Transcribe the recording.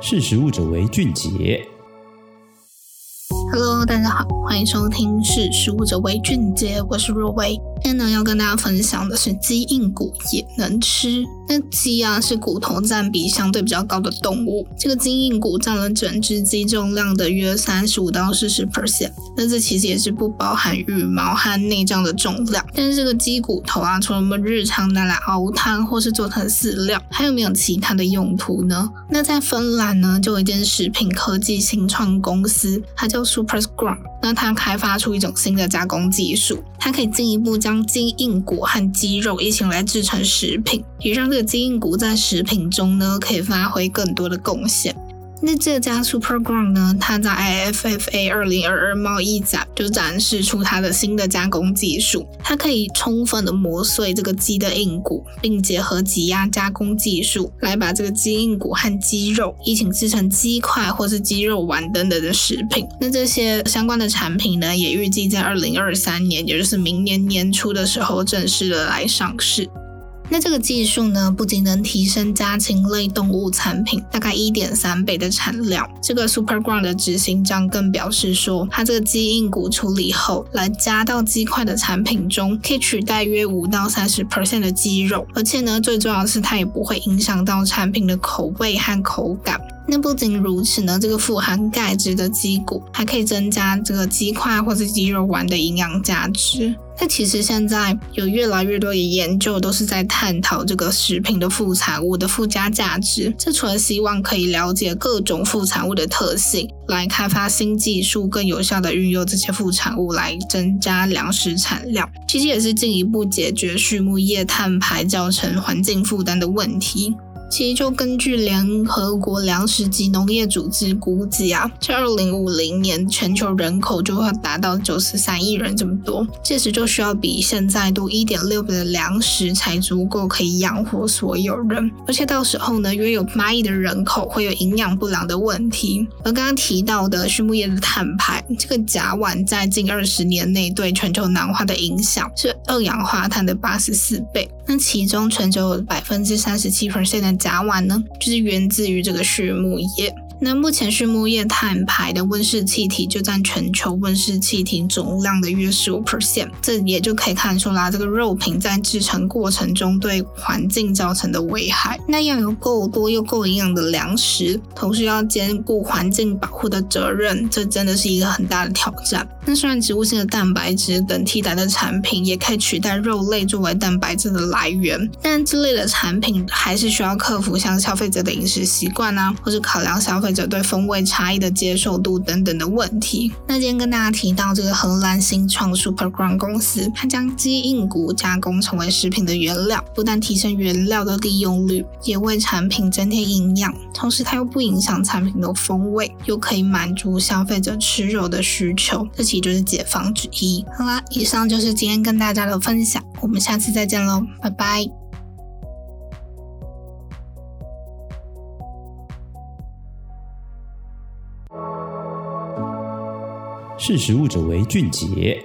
识时务者为俊杰。Hello，大家好，欢迎收听《识时务者为俊杰》，我是若薇。今天呢，要跟大家分享的是鸡硬骨也能吃。那鸡啊，是骨头占比相对比较高的动物，这个鸡硬骨占了整只鸡重量的约三十五到四十 percent。那这其实也是不包含羽毛和内脏的重量。但是这个鸡骨头啊，除了我们日常拿来熬汤或是做成饲料，还有没有其他的用途呢？那在芬兰呢，就有一间食品科技新创公司，它叫 SuperSground。那它开发出一种新的加工技术，它可以进一步将鸡硬骨和鸡肉一起来制成食品，也让这鸡硬骨在食品中呢可以发挥更多的贡献。那这家 SuperSground 呢，它在 IFFA 二零二二贸易展就展示出它的新的加工技术，它可以充分的磨碎这个鸡的硬骨，并结合挤压加工技术来把这个鸡硬骨和鸡肉一起制成鸡块或是鸡肉丸等等的食品。那这些相关的产品呢，也预计在二零二三年，也就是明年年初的时候正式的来上市。那这个技术呢，不仅能提升家禽类动物产品大概一点三倍的产量，这个 SuperGround 的执行长更表示说，它这个鸡硬骨处理后来加到鸡块的产品中，可以取代约五到三十 percent 的鸡肉，而且呢，最重要的是它也不会影响到产品的口味和口感。那不仅如此呢，这个富含钙质的鸡骨还可以增加这个鸡块或是鸡肉丸的营养价值。那其实现在有越来越多的研究都是在探讨这个食品的副产物的附加价值。这除了希望可以了解各种副产物的特性，来开发新技术，更有效地运用这些副产物来增加粮食产量，其实也是进一步解决畜牧业碳排造成环境负担的问题。其实，就根据联合国粮食及农业组织估计啊，在二零五零年，全球人口就会达到九十三亿人这么多，届时就需要比现在多一点六倍的粮食才足够可以养活所有人。而且到时候呢，约有八亿的人口会有营养不良的问题。而刚刚提到的畜牧业的碳排，这个甲烷在近二十年内对全球暖化的影响是二氧化碳的八十四倍。那其中全球有百分之三十七 percent 的甲烷呢，就是源自于这个畜牧业。那目前畜牧业碳排的温室气体就占全球温室气体总量的约十五 percent，这也就可以看出来这个肉品在制成过程中对环境造成的危害。那要有够多又够营养的粮食，同时要兼顾环境保护的责任，这真的是一个很大的挑战。那虽然植物性的蛋白质等替代的产品也可以取代肉类作为蛋白质的来源，但这类的产品还是需要克服像消费者的饮食习惯啊，或者考量消费。或者对风味差异的接受度等等的问题。那今天跟大家提到这个荷兰新创 SuperGround 公司，它将鸡硬骨加工成为食品的原料，不但提升原料的利用率，也为产品增添营养，同时它又不影响产品的风味，又可以满足消费者吃肉的需求，这其实就是解放之一。好啦，以上就是今天跟大家的分享，我们下次再见喽，拜拜。识时务者为俊杰。